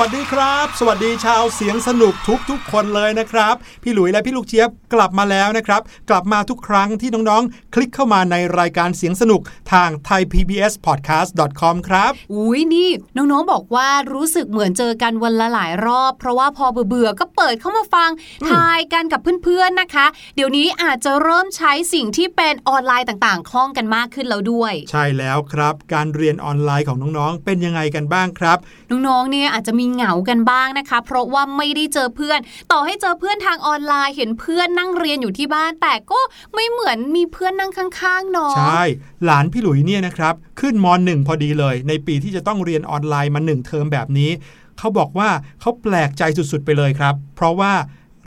วัสดีครับ สวัสดีชาวเสียงสนุกทุกทุกคนเลยนะครับ พี่หลุยและพี่ลูกเจี๊ยบกลับมาแล้วนะครับ กลับมาทุกครั้งที่น้องๆ คลิกเข้ามาในรายการเสียงสนุกทาง thaipbspodcast.com ครับอุ้ยนี่ น้องๆบอกว่ารู้สึกเหมือนเจอกันวันละหลายรอบ เพราะว่าพอเบื่อๆก็เปิดเข้ามาฟังทายกันกับเพื่อนๆนะคะ เดี๋ยวนี้อาจจะเริ่มใช้สิ่งที่เป็นออนไลน์ต่างๆคล่องกันมากขึ้นแล้วด้วย ใช่แล้วครับ การเรียนออนไลน์ของน้องๆ เป็นยังไงกันบ้างครับ น้องๆเนี่ยอาจจะมีเหงากันบ้างนะคะ เพราะว่าไม่ได้เจอเพื่อน ต่อให้เจอเพื่อนทางออนไลน์เห็นเพื่อนนั่งเรียนอยู่ที่บ้าน แต่ก็ไม่เหมือนมีเพื่อนนั่งข้างๆเนาะใช่หลานพี่หลุยส์เนี่ยนะครับ ขึ้นมหนึ่งพอดีเลย ในปีที่จะต้องเรียนออนไลน์มาหนึ่งเทอมแบบนี้ เขาบอกว่าเขาแปลกใจสุดๆไปเลยครับ เพราะว่า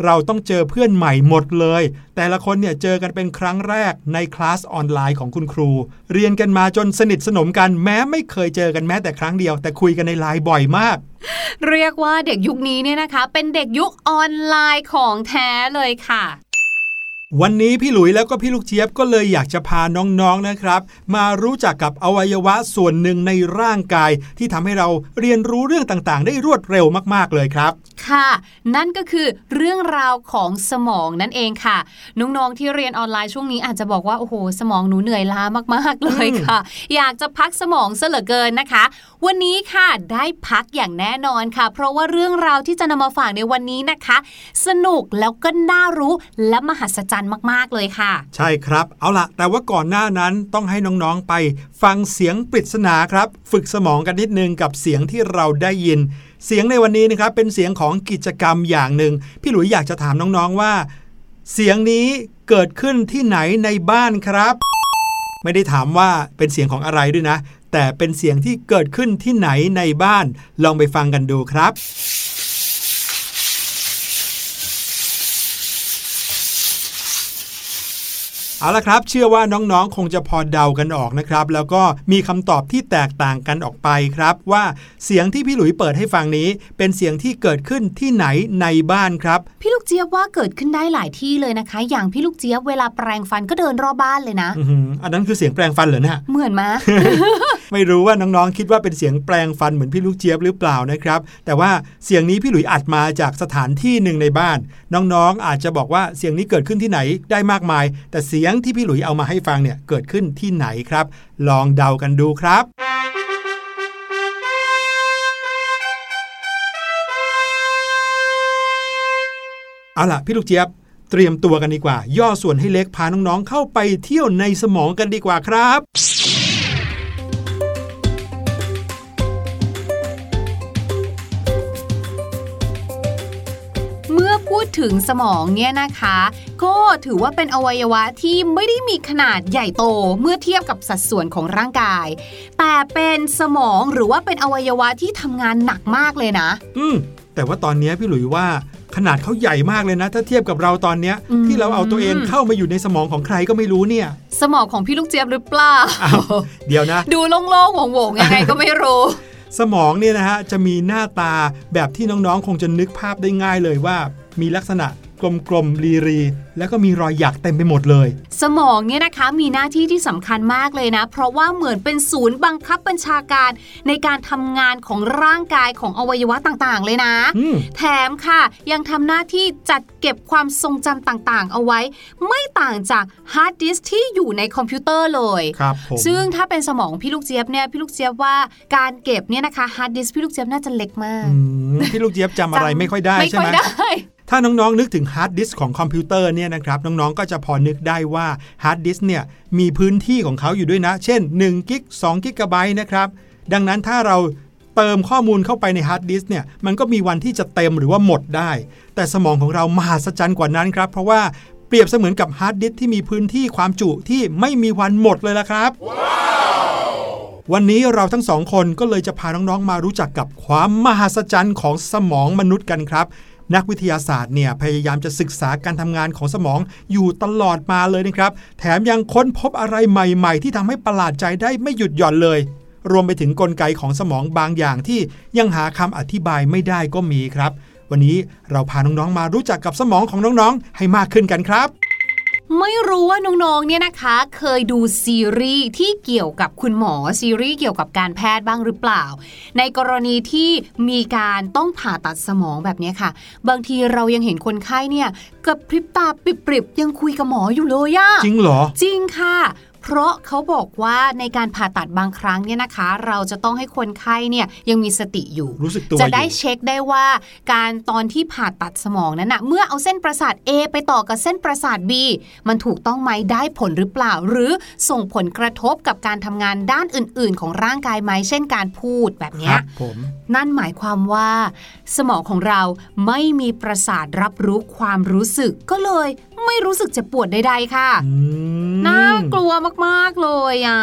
เราต้องเจอเพื่อนใหม่หมดเลย แต่ละคนเนี่ยเจอกันเป็นครั้งแรกในคลาสออนไลน์ของคุณครู เรียนกันมาจนสนิทสนมกันแม้ไม่เคยเจอกันแม้แต่ครั้งเดียว แต่คุยกันในไลน์บ่อยมาก เรียกว่าเด็กยุคนี้เนี่ยนะคะ เป็นเด็กยุคออนไลน์ของแท้เลยค่ะ วันนี้พี่หลุยแล้วก็พี่ลูกเจี๊ยบก็เลยอยากจะพาน้องๆนะครับ มารู้จักกับอวัยวะส่วนหนึ่งในร่างกาย ที่ทำให้เราเรียนรู้เรื่องต่างๆ ได้รวดเร็วมากๆเลยครับ ค่ะ นั่นก็คือเรื่องราวของสมองนั่นเองค่ะน้องๆที่เรียนออนไลน์ช่วงนี้อาจจะบอกว่าโอ้โหสมองหนูเหนื่อยล้ามากๆเลยค่ะ อยากจะพักสมองซะเหลือเกินนะคะ วันนี้ค่ะได้พักอย่างแน่นอนค่ะ เพราะว่าเรื่องราวที่จะนำมาฝากในวันนี้นะคะ สนุกแล้วก็น่ารู้และมหัศจรรย์มากๆเลยค่ะ ใช่ครับ เอาละแต่ว่าก่อนหน้านั้นต้องให้น้องๆไปฟังเสียงปริศนาครับ ฝึกสมองกันนิดนึงกับเสียงที่เราได้ยิน เสียงในวันนี้นะครับเป็นเสียงของกิจกรรมอย่างหนึ่งพี่หลุยอยากจะถามน้องๆว่า เสียงนี้เกิดขึ้นที่ไหนในบ้านครับ ไม่ได้ถามว่าเป็นเสียงของอะไรด้วยนะ แต่เป็นเสียงที่เกิดขึ้นที่ไหนในบ้าน ลองไปฟังกันดูครับ เอาละครับ เชื่อว่าน้องๆ คงจะพอเดากันออกนะครับ แล้วก็มีคำตอบที่แตกต่างกันออกไปครับ ว่าเสียงที่พี่หลุยเปิดให้ฟังนี้ เป็นเสียงที่เกิดขึ้นที่ไหนในบ้านครับ พี่ลูกเจี๊ยบว่าเกิดขึ้นได้หลายที่เลยนะคะ อย่างพี่ลูกเจี๊ยบเวลาแปรงฟันก็เดินรอบบ้านเลยนะอื้อหืออันนั้นคือเสียงแปลงฟันเหรอเนี่ยเหมือนมะไม่รู้ว่าน้องๆคิดว่าเป็นเสียงแปลงฟันเหมือนพี่ลูกเจี๊ยบหรือเปล่านะครับ แต่ว่าเสียงนี้พี่หลุยอัดมาจากสถานที่หนึ่งในบ้าน น้องๆอาจจะบอกว่าเสียงนี้เกิดขึ้นที่ไหนได้มากมาย แต่เสียงที่พี่หลุยเอามาให้ฟังเนี่ยเกิดขึ้นที่ไหนครับ ลองเดากันดูครับเอาล่ะพี่ลูกเจี๊ยบเตรียมตัวกันดีกว่า ย่อส่วนให้เล็กพาน้องๆเข้าไปเที่ยวในสมองกันดีกว่าครับ ถึงสมองเนี่ยนะคะ ก็ถือว่าเป็นอวัยวะที่ไม่ได้มีขนาดใหญ่โตเมื่อเทียบกับสัดส่วนของร่างกาย แต่เป็นสมองหรือว่าเป็นอวัยวะที่ทำงานหนักมากเลยนะ อืมแต่ว่าตอนนี้พี่หลุยว่าขนาดเขาใหญ่มากเลยนะ ถ้าเทียบกับเราตอนเนี้ยอืมที่เราเอาตัวเองเข้ามาอยู่ในสมองของใครก็ไม่รู้เนี่ย สมองของพี่ลูกเจี๊ยบหรือเปล่าอ้าวเดี๋ยวนะ ดูโล่งๆโหวงๆยังไงก็ไม่รู้สมองเนี่ยนะฮะจะมีหน้าตาแบบที่น้องๆ คงจะนึกภาพได้ง่ายเลยว่า มีลักษณะกลมๆรีรีๆแล้วก็มีรอยหยักเต็มไปหมดเลย สมองเนี่ยนะคะมีหน้าที่ที่สำคัญมากเลยนะ เพราะว่าเหมือนเป็นศูนย์บังคับบัญชาการ ในการทำงานของร่างกายของอวัยวะต่างๆ เลยนะอืมแถมค่ะ ยังทำหน้าที่จัดเก็บความทรงจำต่างๆ เอาไว้ ไม่ต่างจากฮาร์ดดิสก์ที่อยู่ในคอมพิวเตอร์เลยครับผมซึ่งถ้าเป็นสมองพี่ลูกเจี๊ยบเนี่ยพี่ลูกเจี๊ยบว่าการเก็บเนี่ยนะคะฮาร์ดดิสก์พี่ลูกเจี๊ยบน่าจะเล็กมากอืมพี่ลูกเจี๊ยบจำอะไรไม่ค่อยได้ไม่ใช่ค่ไหอมยได้ ถ้าน้องๆนึกถึงฮาร์ดดิสก์ของคอมพิวเตอร์เนี่ยนะครับน้องๆก็จะพอนึกได้ว่าฮาร์ดดิสก์เนี่ยมีพื้นที่ของเขาอยู่ด้วยนะ เช่น1กิ๊ก2กิกะไบต์นะครับดังนั้นถ้าเราเติมข้อมูลเข้าไปในฮาร์ดดิสก์เนี่ยมันก็มีวันที่จะเต็มหรือว่าหมดได้ แต่สมองของเรามหัศจรรย์กว่านั้นครับ เพราะว่าเปรียบเสมือนกับฮาร์ดดิสก์ที่มีพื้นที่ความจุที่ไม่มีวันหมดเลยละครับวันนี้เราทั้งสองคนก็เลยจะพาน้องๆมารู้จักกับความมหัศจรรย์ของสมองมนุษย์กันครับ นักวิทยาศาสตร์เนี่ยพยายามจะศึกษาการทำงานของสมองอยู่ตลอดมาเลยนะครับ แถมยังค้นพบอะไรใหม่ๆ ที่ทำให้ประหลาดใจได้ไม่หยุดหย่อนเลย รวมไปถึงกลไกของสมองบางอย่างที่ยังหาคำอธิบายไม่ได้ก็มีครับ วันนี้เราพาน้องๆมารู้จักกับสมองของน้องๆ ให้มากขึ้นกันครับ ไม่รู้ว่าน้องๆเนี่ยนะคะ เคยดูซีรีส์ที่เกี่ยวกับคุณหมอซีรีส์เกี่ยวกับการแพทย์บ้างหรือเปล่า ในกรณีที่มีการต้องผ่าตัดสมองแบบนี้ค่ะ บางทีเรายังเห็นคนไข้เนี่ยกับพริบตาปริบๆยังคุยกับหมออยู่เลยอะจริงเหรอ จริงค่ะ เพราะเขาบอกว่าในการผ่าตัดบางครั้งเนี่ยนะคะ เราจะต้องให้คนไข้เนี่ยยังมีสติอยู่รู้สึกตัวจะได้อยู่เช็คได้ว่า การตอนที่ผ่าตัดสมองนั้นนะเมื่อเอาเส้นประสาท A ไปต่อกับเส้นประสาท B มันถูกต้องไหมได้ผลหรือเปล่า หรือส่งผลกระทบกับการทำงานด้านอื่น ๆ ของร่างกายไหมเช่นการพูดแบบคเนี้รัยบผมนั่นหมายความว่า สมองของเราไม่มีประสาทรับรู้ความรู้สึกก็เลย ไม่รู้สึกเจ็บปวดใดๆค่ะอืมน่ากลัวมากๆเลยอะ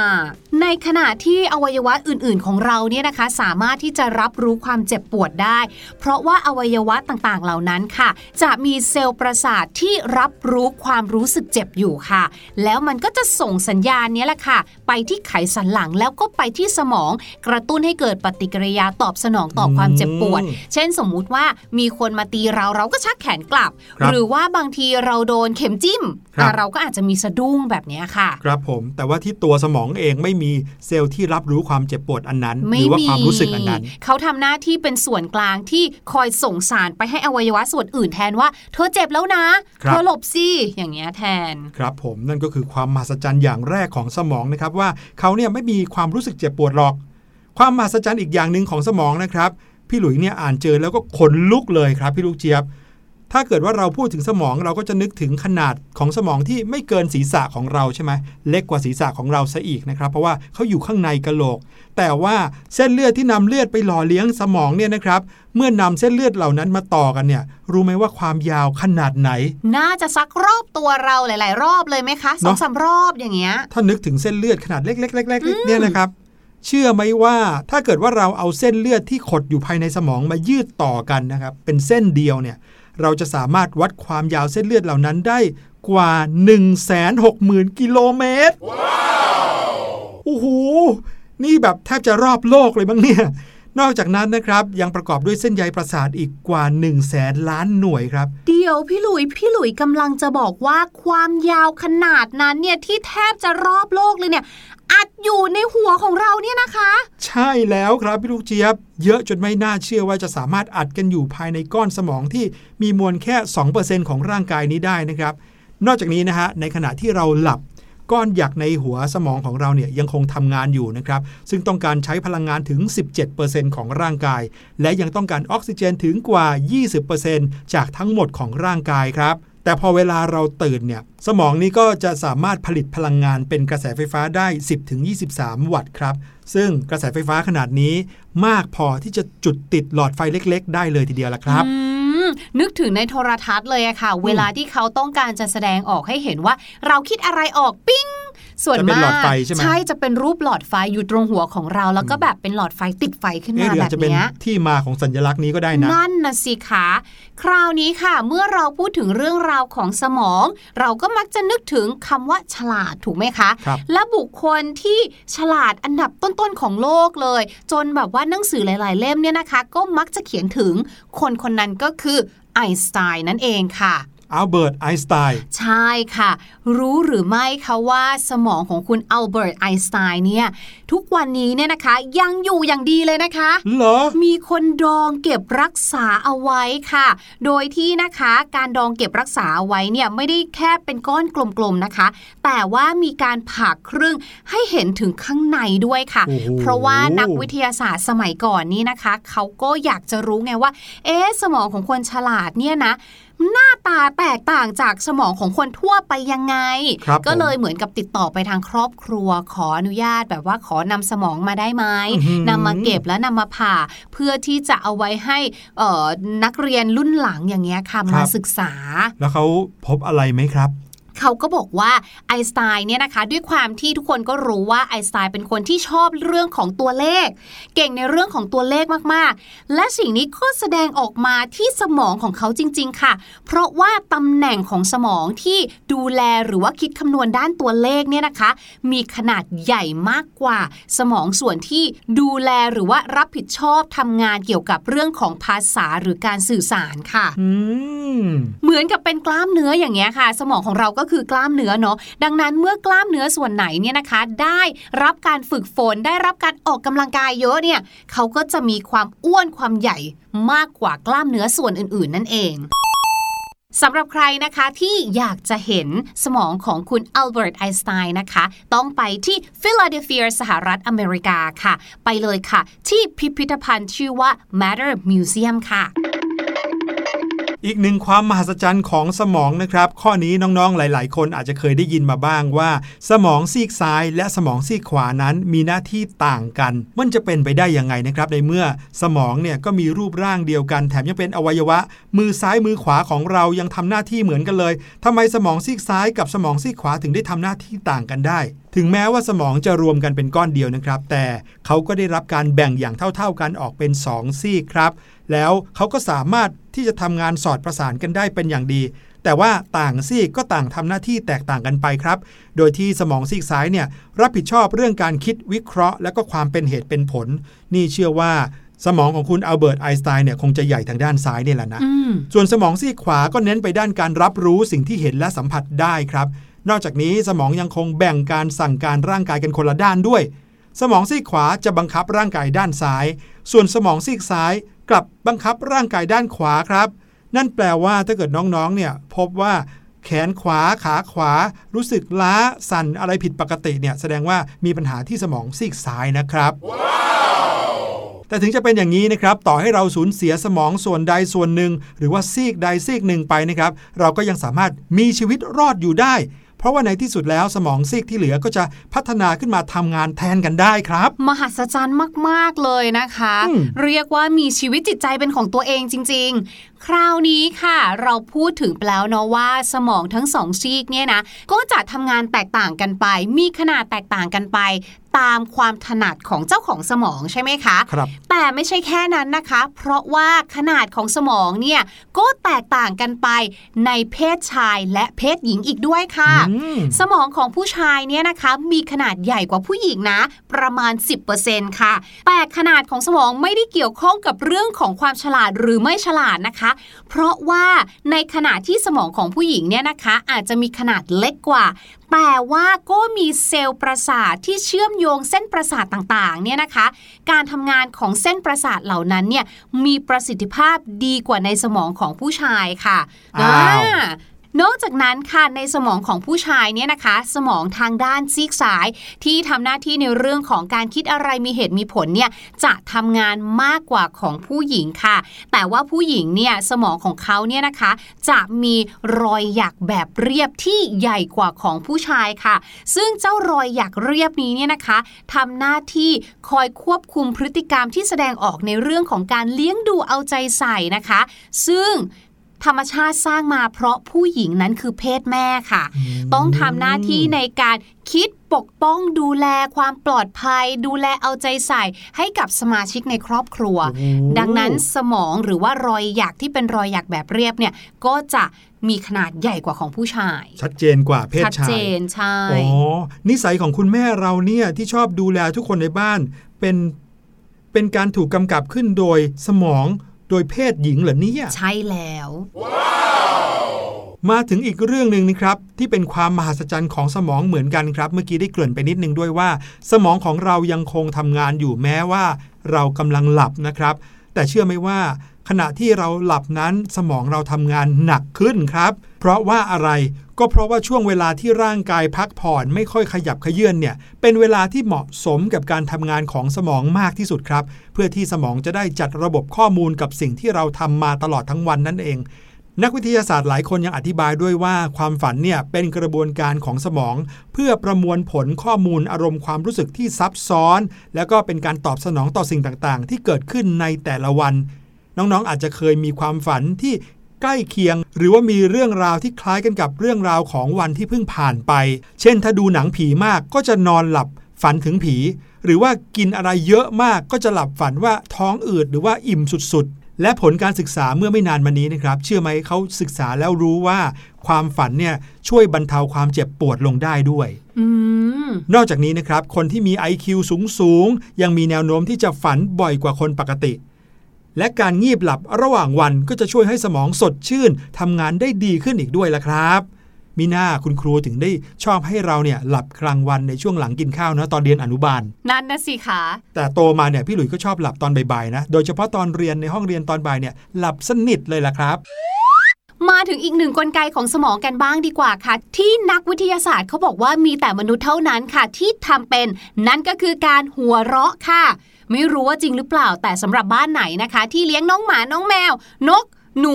ในขณะที่อวัยวะอื่นๆ ของเราเนี่ยนะคะ สามารถที่จะรับรู้ความเจ็บปวดได้ เพราะว่าอวัยวะต่างๆเหล่านั้นค่ะ จะมีเซลล์ประสาทที่รับรู้ความรู้สึกเจ็บอยู่ค่ะ แล้วมันก็จะส่งสัญญาณเนี้ยแหละค่ะ ไปที่ไขสันหลังแล้วก็ไปที่สมอง กระตุ้นให้เกิดปฏิกิริยาตอบสนองต่อความเจ็บปวด เช่นสมมุติว่ามีคนมาตีเราเราก็ชักแขนกลับครับหรือว่าบางทีเราโดนเข็มจิ้มครับอะเราก็อาจจะมีสะดุ้งแบบเนี้ยค่ะ ครับผม แต่ว่าที่ตัวสมองเองไม่มีเซลล์ที่รับรู้ความเจ็บปวดอันนั้นหไม่รือว่ามีความรู้สึกอันนั้น เขาทำหน้าที่เป็นส่วนกลางที่คอยส่งสารไปให้อวัยวะส่วนอื่นแทนว่า เธอเจ็บแล้วนะครัเธบอหลบสิอย่างเงี้ยแทน ครับผมนั่นก็คือความมหัศจรรย์อย่างแรกของสมองนะครับว่าเขาเนี่ยไม่มีความรู้สึกเจ็บปวดหรอก ความมหัศจรรย์อีกอย่างหนึ่งของสมองนะครับ พี่หลุยเนี่ยอ่านเจอแล้วก็ขนลุกเลยครับ พี่ลูกเจี๊ยบ ถ้าเกิดว่าเราพูดถึงสมองเราก็จะนึกถึงขนาดของสมองที่ไม่เกินศีรษะของเราใช่ไหมเล็กกว่าศีรษะของเราซะอีกนะครับ เพราะว่าเขาอยู่ข้างในกะโหลก แต่ว่าเส้นเลือดที่นำเลือดไปหล่อเลี้ยงสมองเนี่ยนะครับ เมื่อนำเส้นเลือดเหล่านั้นมาต่อกันเนี่ยรู้ไหมว่าความยาวขนาดไหน น่าจะซักรอบตัวเราหลาย ๆ รอบเลยไหมคะสเนองอะสามรอบอย่างเงี้ยถ้านึกถึงเส้นเลือดขนาดเล็กๆๆๆๆเนี่ยนะครับ เชื่อไหมว่าถ้าเกิดว่าเราเอาเส้นเลือดที่ขดอยู่ภายในสมองมายืดต่อกันนะครับ เป็นเส้นเดียวเนี่ยเราจะสามารถวัดความยาวเส้นเลือดเหล่านั้นได้กว่า 160,000 กิโลเมตร ว้าว โอ้โห นี่แบบแทบจะรอบโลกเลยบ้างเนี่ย นอกจากนั้นนะครับยังประกอบด้วยเส้นใยประสาทอีกกว่า1 0 0 0 0แสนล้านหน่วยครับ เดี๋ยวพี่หลุยพี่หลุยกำลังจะบอกว่าความยาวขนาดนั้นเนี่ยที่แทบจะรอบโลกเลยเนี่ยอัดอยู่ในหัวของเราเนี่ยนะคะ ใช่แล้วครับพี่ลูกเจี๊ยบ เยอะจนไม่น่าเชื่อว่าจะสามารถอัดกันอยู่ภายในก้อนสมองที่มีมวลแค่ 2%ของร่างกายนี้ได้นะครับ นอกจากนี้นะฮะในขณะที่เราหลับ ก้อนหยักในหัวสมองของเราเนี่ยยังคงทำงานอยู่นะครับ ซึ่งต้องการใช้พลังงานถึง 17%ของร่างกาย และยังต้องการออกซิเจนถึงกว่า 20%จากทั้งหมดของร่างกายครับแต่พอเวลาเราตื่นเนี่ยสมองนี้ก็จะสามารถผลิตพลังงานเป็นกระแสไฟฟ้าได้ 10-23 วัตต์ครับ ซึ่งกระแสไฟฟ้าขนาดนี้มากพอที่จะจุดติดหลอดไฟเล็ก ๆ ได้เลยทีเดียวละครับ นึกถึงในโทรทัศน์เลยอะค่ะ เวลาที่เขาต้องการจะแสดงออกให้เห็นว่า เราคิดอะไรออกปิ้ง ส่วนจะเป็นมากหลอดไฟใช่ไหมจะเป็นรูปหลอดไฟอยู่ตรงหัวของเรา แล้วก็แบบเป็นหลอดไฟติดไฟขึ้นเอ๊ะมาหรือแบอาจบจะเป็นเนี้ยที่มาของสัญลักษณ์นี้ก็ได้นะนั่นนะสิคะคราวนี้ค่ะ เมื่อเราพูดถึงเรื่องราวของสมอง เราก็มักจะนึกถึงคำว่าฉลาดถูกไหมคะครับและบุคคลที่ฉลาดอันดับต้นๆของโลกเลย จนแบบว่าหนังสือหลาย ๆ เล่มเนี่ยนะคะ ก็มักจะเขียนถึงคนคนนั้นก็คือไอน์สไตน์นั่นเองค่ะ อัลเบิร์ตไอน์สไตน์ใช่ค่ะ รู้หรือไม่คะว่าสมองของคุณอัลเบิร์ตไอน์สไตน์เนี่ยทุกวันนี้เนี่ยนะคะ ยังอยู่อย่างดีเลยนะคะเหรอมีคนดองเก็บรักษาเอาไว้ค่ะ โดยที่นะคะการดองเก็บรักษาเอาไว้เนี่ยไม่ได้แค่เป็นก้อนกลมๆนะคะ แต่ว่ามีการผ่าครึ่งให้เห็นถึงข้างในด้วยค่ะโอ้โหเพราะว่านักวิทยาศาสตร์สมัยก่อนนี้นะคะ เขาก็อยากจะรู้ไงว่า เอ๊ะสมองของคนฉลาดเนี่ยนะ หน้าตาแตกต่างจากสมองของคนทั่วไปยังไงครับก็เลยผมเหมือนกับติดต่อไปทางครอบครัว ขออนุญาตแบบว่าขอนำสมองมาได้ไหมอื้อหือนำมาเก็บและนำมาผ่า เพื่อที่จะเอาไว้ให้เอ่อนักเรียนรุ่นหลังอย่างเงี้ยค่ะมาศึกษา แล้วเขาพบอะไรไหมครับ เขาก็บอกว่าไอน์สไตน์เนี่ยนะคะด้วยความที่ทุกคนก็รู้ว่าไอน์สไตน์เป็นคนที่ชอบเรื่องของตัวเลข เก่งในเรื่องของตัวเลขมากๆ และสิ่งนี้ก็แสดงออกมาที่สมองของเขาจริง ๆ ค่ะ เพราะว่าตำแหน่งของสมองที่ดูแลหรือว่าคิดคำนวณด้านตัวเลขเนี่ยนะคะ มีขนาดใหญ่มากกว่า สมองส่วนที่ดูแลหรือว่ารับผิดชอบทำงานเกี่ยวกับเรื่องของภาษาหรือการสื่อสารค่ะอืมเหมือนกับเป็นกล้ามเนื้ออย่างเงี้ยค่ะ สมองของเราก็คือกล้ามเนื้อเนาะดังนั้นเมื่อกล้ามเนื้อส่วนไหนเนี่ยนะคะ ได้รับการฝึกฝนได้รับการออกกำลังกายเยอะเนี่ยเขาก็จะมีความอ้วนความใหญ่มากกว่ากล้ามเนื้อส่วนอื่น ๆ นั่นเองสำหรับใครนะคะที่อยากจะเห็นสมองของคุณอัลเบิร์ตไอน์สไตน์นะคะ ต้องไปที่ฟิลาเดลเฟียสหรัฐอเมริกาค่ะ ไปเลยค่ะ ที่พิพิธภัณฑ์ชื่อว่า Mütter Museum ค่ะ อีกหนึ่งความมหัศจรรย์ของสมองนะครับ ข้อนี้น้องๆหลาย ๆ คนอาจจะเคยได้ยินมาบ้างว่า สมองซีกซ้ายและสมองซีกขวานั้นมีหน้าที่ต่างกัน มันจะเป็นไปได้ยังไงนะครับ ในเมื่อสมองเนี่ยก็มีรูปร่างเดียวกัน แถมยังเป็นอวัยวะ มือซ้ายมือขวาของเรายังทำหน้าที่เหมือนกันเลยทำไมสมองซีกซ้ายกับสมองซีกขวาถึงได้ทำหน้าที่ต่างกันได้ถึงแม้ว่าสมองจะรวมกันเป็นก้อนเดียวนะครับ แต่เขาก็ได้รับการแบ่งอย่างเท่า ๆกันออกเป็น 2 ซีกครับ แล้วเขาก็สามารถที่จะทำงานสอดประสานกันได้เป็นอย่างดี แต่ว่าต่างซีกก็ต่างทำหน้าที่แตกต่างกันไปครับ โดยที่สมองซีกซ้ายเนี่ยรับผิดชอบเรื่องการคิดวิเคราะห์ และก็ความเป็นเหตุเป็นผล นี่เชื่อว่าสมองของคุณอัลเบิร์ตไอน์สไตน์เนี่ยคงจะใหญ่ทางด้านซ้ายนี่แหละนะ ส่วนสมองซีกขวาก็เน้นไปด้านการรับรู้สิ่งที่เห็นและสัมผัสได้ครับ นอกจากนี้สมองยังคงแบ่งการสั่งการร่างกายกันคนละด้านด้วย สมองซีกขวาจะบังคับร่างกายด้านซ้าย ส่วนสมองซีกซ้ายกลับบังคับร่างกายด้านขวาครับ นั่นแปลว่าถ้าเกิดน้องๆ เนี่ยพบว่าแขนขวาขาขวา รู้สึกล้าสั่นอะไรผิดปกติเนี่ยแสดงว่ามีปัญหาที่สมองซีกซ้ายนะครับ wow! แต่ถึงจะเป็นอย่างนี้นะครับ ต่อให้เราสูญเสียสมองส่วนใดส่วนหนึ่ง หรือว่าซีกใดซีกหนึ่งไปนะครับ เราก็ยังสามารถมีชีวิตรอดอยู่ได้ เพราะว่าในที่สุดแล้วสมองซีกที่เหลือก็จะพัฒนาขึ้นมาทำงานแทนกันได้ครับ มหัศจรรย์มาก ๆ เลยนะคะ เรียกว่ามีชีวิตจิตใจเป็นของตัวเองจริง ๆ คราวนี้ค่ะ เราพูดถึงแล้วเนาะว่าสมองทั้งสองซีกเนี่ยนะก็จะทำงานแตกต่างกันไป มีขนาดแตกต่างกันไป ตามความถนัดของเจ้าของสมองใช่ไหมคะครับแต่ไม่ใช่แค่นั้นนะคะ เพราะว่าขนาดของสมองเนี่ยก็แตกต่างกันไปในเพศชายและเพศหญิงอีกด้วยค่ะ สมองของผู้ชายเนี่ยนะคะมีขนาดใหญ่กว่าผู้หญิงนะ ประมาณ 10%ค่ะ แต่ขนาดของสมองไม่ได้เกี่ยวข้องกับเรื่องของความฉลาดหรือไม่ฉลาดนะคะ เพราะว่าในขณะที่สมองของผู้หญิงเนี่ยนะคะอาจจะมีขนาดเล็กกว่า แต่ว่าก็มีเซลล์ประสาทที่เชื่อมโยงเส้นประสาทต่างๆเนี่ยนะคะ การทำงานของเส้นประสาทเหล่านั้นเนี่ยมีประสิทธิภาพดีกว่าในสมองของผู้ชายค่ะ นอกจากนั้นค่ะในสมองของผู้ชายเนี่ยนะคะ สมองทางด้านซีกซ้าย ที่ทำหน้าที่ในเรื่องของการคิดอะไรมีเหตุมีผลเนี่ยจะทำงานมากกว่าของผู้หญิงค่ะ แต่ว่าผู้หญิงเนี่ยสมองของเขาเนี่ยนะคะ จะมีรอยหยักแบบเรียบที่ใหญ่กว่าของผู้ชายค่ะ ซึ่งเจ้ารอยหยักเรียบนี้เนี่ยนะคะทำหน้าที่คอยควบคุมพฤติกรรมที่แสดงออกในเรื่องของการเลี้ยงดูเอาใจใส่นะคะ ซึ่ง ธรรมชาติสร้างมาเพราะผู้หญิงนั้นคือเพศแม่ค่ะ ต้องทำหน้าที่ในการคิดปกป้องดูแลความปลอดภัย ดูแลเอาใจใส่ให้กับสมาชิกในครอบครัว ดังนั้นสมองหรือว่ารอยหยักที่เป็นรอยหยักแบบเรียบเนี่ยก็จะมีขนาดใหญ่กว่าของผู้ชาย ชัดเจนกว่าเพศชายชัดเจนใช่อ๋อนิสัยของคุณแม่เราเนี่ยที่ชอบดูแลทุกคนในบ้านเป็นเป็นการถูกกำกับขึ้นโดยสมอง โดยเพศหญิงเหรอเนี่ยใช่แล้ว มาถึงอีกเรื่องหนึ่งนะครับ ที่เป็นความมหัศจรรย์ของสมองเหมือนกันครับ เมื่อกี้ได้เกริ่นไปนิดนึงด้วยว่า สมองของเรายังคงทำงานอยู่แม้ว่า เรากำลังหลับนะครับ แต่เชื่อไหมว่า ขณะที่เราหลับนั้นสมองเราทำงานหนักขึ้นครับ เพราะว่าอะไร ก็เพราะว่าช่วงเวลาที่ร่างกายพักผ่อนไม่ค่อยขยับขยื่นเนี่ย เป็นเวลาที่เหมาะสมกับการทำงานของสมองมากที่สุดครับ เพื่อที่สมองจะได้จัดระบบข้อมูลกับสิ่งที่เราทำมาตลอดทั้งวันนั่นเอง นักวิทยาศาสตร์หลายคนยังอธิบายด้วยว่าความฝันเนี่ยเป็นกระบวนการของสมอง เพื่อประมวลผลข้อมูลอารมณ์ความรู้สึกที่ซับซ้อน แล้วก็เป็นการตอบสนองต่อสิ่งต่างๆ ที่เกิดขึ้นในแต่ละวันน้องๆ อาจจะเคยมีความฝันที่ ใกล้เคียง หรือว่ามีเรื่องราวที่คล้ายกันกับเรื่องราวของวันที่เพิ่งผ่านไป เช่นถ้าดูหนังผีมากก็จะนอนหลับฝันถึงผี หรือว่ากินอะไรเยอะมากก็จะหลับฝันว่าท้องอืดหรือว่าอิ่มสุดๆ และผลการศึกษาเมื่อไม่นานมานี้นะครับ เชื่อไหมเขาศึกษาแล้วรู้ว่าความฝันเนี่ยช่วยบรรเทาความเจ็บปวดลงได้ด้วยนอกจากนี้นะครับ คนที่มี IQ สูงสูงยังมีแนวโน้มที่จะฝันบ่อยกว่าคนปกติ และการงีบหลับระหว่างวันก็จะช่วยให้สมองสดชื่นทำงานได้ดีขึ้นอีกด้วยล่ะครับมิน่าคุณครูถึงได้ชอบให้เราเนี่ยหลับกลางวันในช่วงหลังกินข้าวนะตอนเรียนอนุบาลนั่นนะสิคะแต่โตมาเนี่ยพี่หลุยส์ก็ชอบหลับตอนบ่ายๆนะ โดยเฉพาะตอนเรียนในห้องเรียนตอนบ่ายเนี่ยหลับสนิทเลยล่ะครับ มาถึงอีกหนึ่งกลไกของสมองกันบ้างดีกว่าค่ะ ที่นักวิทยาศาสตร์เขาบอกว่ามีแต่มนุษย์เท่านั้นค่ะที่ทำเป็น นั่นก็คือการหัวเราะค่ะ ไม่รู้ว่าจริงหรือเปล่าแต่สำหรับบ้านไหนนะคะ ที่เลี้ยงน้องหมาน้องแมว นก หนู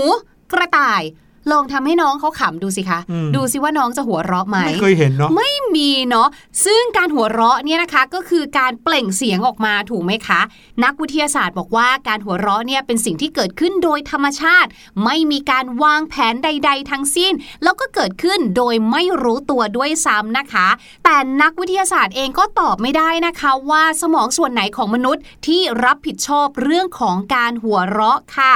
กระต่าย ลองทำให้น้องเขาขำดูสิคะอืมดูสิว่าน้องจะหัวเราะไหมไม่เคยเห็นเนาะไม่มีเนาะซึ่งการหัวเราะเนี่ยนะคะก็คือการเปล่งเสียงออกมาถูกไหมคะ นักวิทยาศาสตร์บอกว่าการหัวเราะเนี่ยเป็นสิ่งที่เกิดขึ้นโดยธรรมชาติ ไม่มีการวางแผนใด ๆ ทั้งสิ้น แล้วก็เกิดขึ้นโดยไม่รู้ตัวด้วยซ้ำนะคะ แต่นักวิทยาศาสตร์เองก็ตอบไม่ได้นะคะว่าสมองส่วนไหนของมนุษย์ที่รับผิดชอบเรื่องของการหัวเราะค่ะ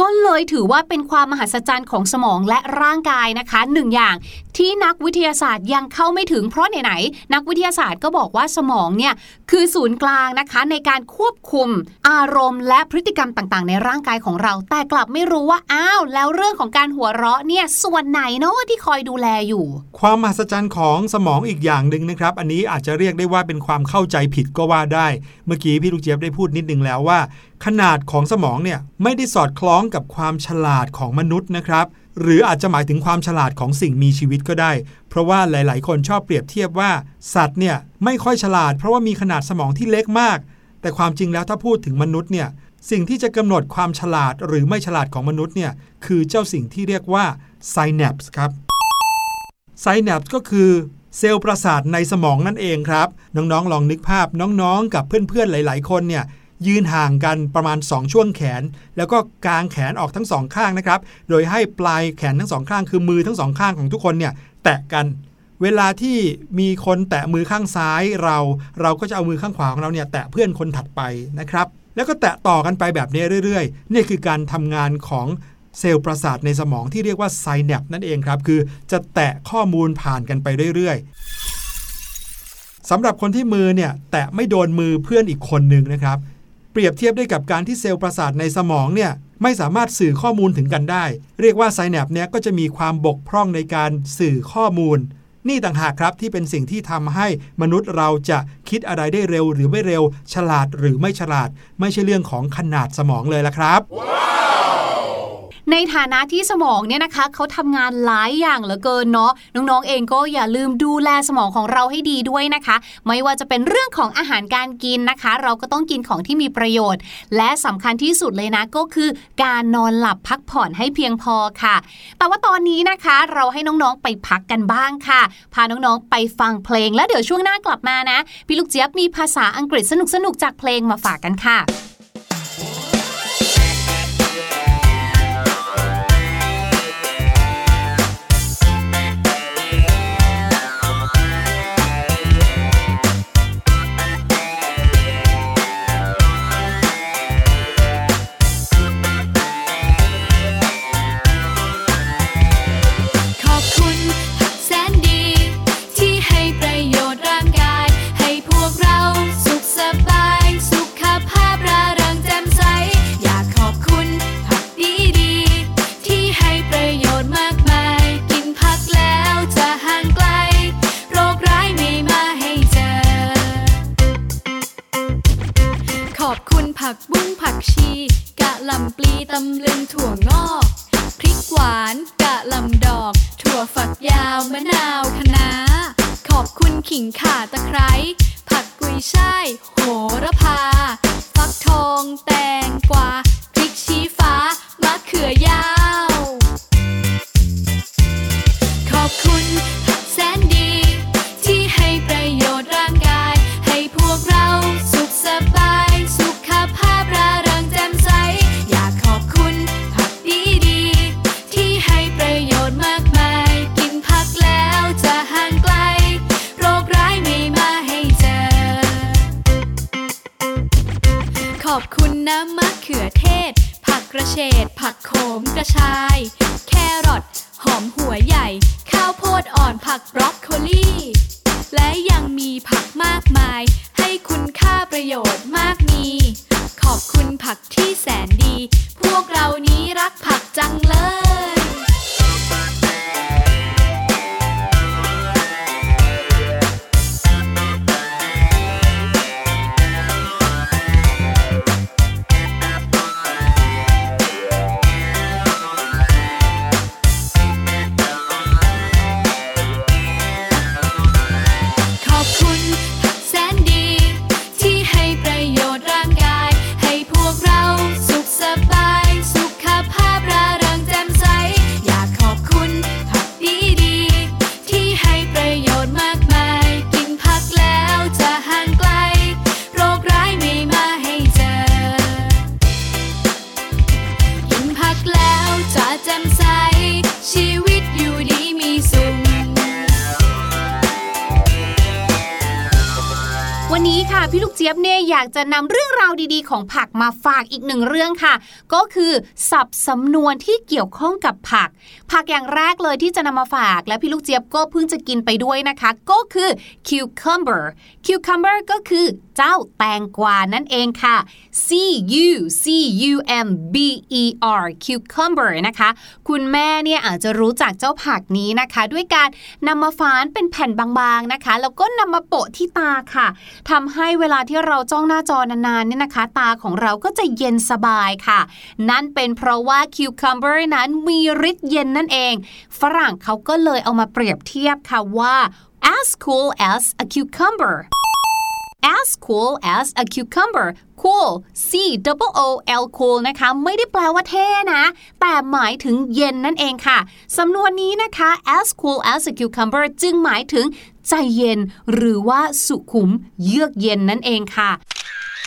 ก็เลยถือว่าเป็นความมหัศจรรย์ของสมองและร่างกายนะคะหนึ่งอย่างที่นักวิทยาศาสตร์ยังเข้าไม่ถึงเพราะไหนๆนักวิทยาศาสตร์ก็บอกว่าสมองเนี่ย คือศูนย์กลางนะคะในการควบคุมอารมณ์และพฤติกรรมต่างๆ ในร่างกายของเรา แต่กลับไม่รู้ว่าอ้าวแล้วเรื่องของการหัวเราะเนี่ยส่วนไหนเนาะที่คอยดูแลอยู่ ความมหัศจรรย์ของสมองอีกอย่างหนึ่งนะครับ อันนี้อาจจะเรียกได้ว่าเป็นความเข้าใจผิดก็ว่าได้ เมื่อกี้พี่ลูกเจี๊ยบได้พูดนิดนึงแล้วว่า ขนาดของสมองเนี่ยไม่ได้สอดคล้องกับความฉลาดของมนุษย์นะครับ หรืออาจจะหมายถึงความฉลาดของสิ่งมีชีวิตก็ได้ เพราะว่าหลาย ๆ คนชอบเปรียบเทียบว่า สัตว์เนี่ยไม่ค่อยฉลาด เพราะว่ามีขนาดสมองที่เล็กมาก แต่ความจริงแล้วถ้าพูดถึงมนุษย์เนี่ยสิ่งที่จะกำหนดความฉลาดหรือไม่ฉลาดของมนุษย์เนี่ยคือเจ้าสิ่งที่เรียกว่า synapse ครับไซแนปส์ก็คือเซลล์ประสาทในสมองนั่นเองครับ น้องๆ ลองนึกภาพน้องๆ กับเพื่อนๆ หลาย ๆ คนเนี่ย ยืนห่างกันประมาณ 2 ช่วงแขน แล้วก็กางแขนออกทั้งสองข้างนะครับ โดยให้ปลายแขนทั้งสองข้างคือมือทั้งสองข้างของทุกคนเนี่ยแตะกัน เวลาที่มีคนแตะมือข้างซ้ายเรา เราก็จะเอามือข้างขวาของเราเนี่ยแตะเพื่อนคนถัดไปนะครับ แล้วก็แตะต่อกันไปแบบนี้เรื่อยๆ นี่คือการทำงานของเซลล์ประสาทในสมองที่เรียกว่าไซแนปนั่นเองครับ คือจะแตะข้อมูลผ่านกันไปเรื่อยๆสำหรับคนที่มือเนี่ยแตะไม่โดนมือเพื่อนอีกคนหนึ่งนะครับ เปรียบเทียบได้กับการที่เซลล์ประสาทในสมองเนี่ยไม่สามารถสื่อข้อมูลถึงกันได้ เรียกว่าไซแนปเนี่ยก็จะมีความบกพร่องในการสื่อข้อมูล นี่ต่างหากครับที่เป็นสิ่งที่ทำให้มนุษย์เราจะคิดอะไรได้เร็วหรือไม่เร็ว ฉลาดหรือไม่ฉลาด ไม่ใช่เรื่องของขนาดสมองเลยละครับ ในฐานะที่สมองเนี่ยนะคะเขาทำงานหลายอย่างเหลือเกินเนาะน้องๆเองก็อย่าลืมดูแลสมองของเราให้ดีด้วยนะคะ ไม่ว่าจะเป็นเรื่องของอาหารการกินนะคะ เราก็ต้องกินของที่มีประโยชน์ และสำคัญที่สุดเลยนะก็คือ การนอนหลับพักผ่อนให้เพียงพอค่ะ แต่ว่าตอนนี้นะคะ เราให้น้องๆไปพักกันบ้างค่ะ พาน้องๆไปฟังเพลงแล้วเดี๋ยวช่วงหน้ากลับมานะ พี่ลูกเจี๊ยบมีภาษาอังกฤษสนุกๆจากเพลงมาฝากกันค่ะ ของผักมาฝากอีกหนึ่งเรื่องค่ะ ก็คือสับสำนวนที่เกี่ยวข้องกับผัก ผักอย่างแรกเลยที่จะนำมาฝาก และพี่ลูกเจี๊ยบก็เพิ่งจะกินไปด้วยนะคะ ก็คือ cucumber cucumber ก็คือเจ้าแตงกวานั่นเองค่ะ c u c u m b e r cucumber นะคะ คุณแม่เนี่ยอาจจะรู้จักเจ้าผักนี้นะคะ ด้วยการนำมาฝานเป็นแผ่นบางๆนะคะ แล้วก็นำมาโปะที่ตาค่ะทำให้เวลาที่เราจ้องหน้าจอนานๆเนี่ยนะคะ ตาของเราก็จะเย็นสบายค่ะ นั่นเป็นเพราะว่า cucumber นั้นมีฤทธิ์เย็นนั่นเอง ฝรั่งเขาก็เลยเอามาเปรียบเทียบค่ะว่า as cool as a cucumber as cool as a cucumber cool c double o l cool นะคะ ไม่ได้แปลว่าเท่นะ แต่หมายถึงเย็นนั่นเองค่ะ สำนวนนี้นะคะ as cool as a cucumber จึงหมายถึงใจเย็น หรือว่าสุขุมเยือกเย็นนั่นเองค่ะ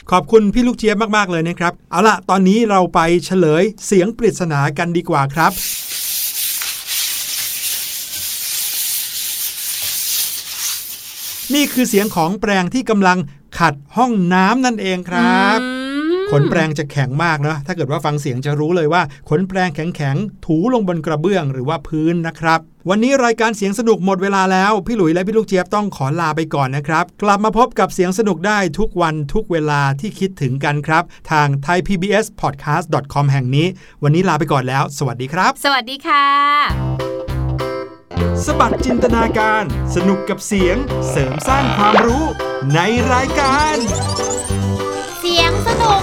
ขอบคุณพี่ลูกเจี๊ยบมาก ๆ เลยนะครับ เอาล่ะ ตอนนี้เราไปเฉลยเสียงปริศนากันดีกว่าครับ นี่คือเสียงของแปรงที่กำลังขัดห้องน้ำนั่นเองครับ ขนแปรงจะแข็งมากนะถ้าเกิดว่าฟังเสียงจะรู้เลยว่าขนแปรงแข็งๆถูลงบนกระเบื้องหรือว่าพื้นนะครับ วันนี้รายการเสียงสนุกหมดเวลาแล้ว พี่หลุยและพี่ลูกเจี๊ยบต้องขอลาไปก่อนนะครับ กลับมาพบกับเสียงสนุกได้ทุกวันทุกเวลาที่คิดถึงกันครับ ทาง thaipbspodcast.com แห่งนี้ วันนี้ลาไปก่อนแล้ว สวัสดีครับ สวัสดีค่ะสบัดจินตนาการ สนุกกับเสียง เสริมสร้างความรู้ในรายการ เสียงสนุก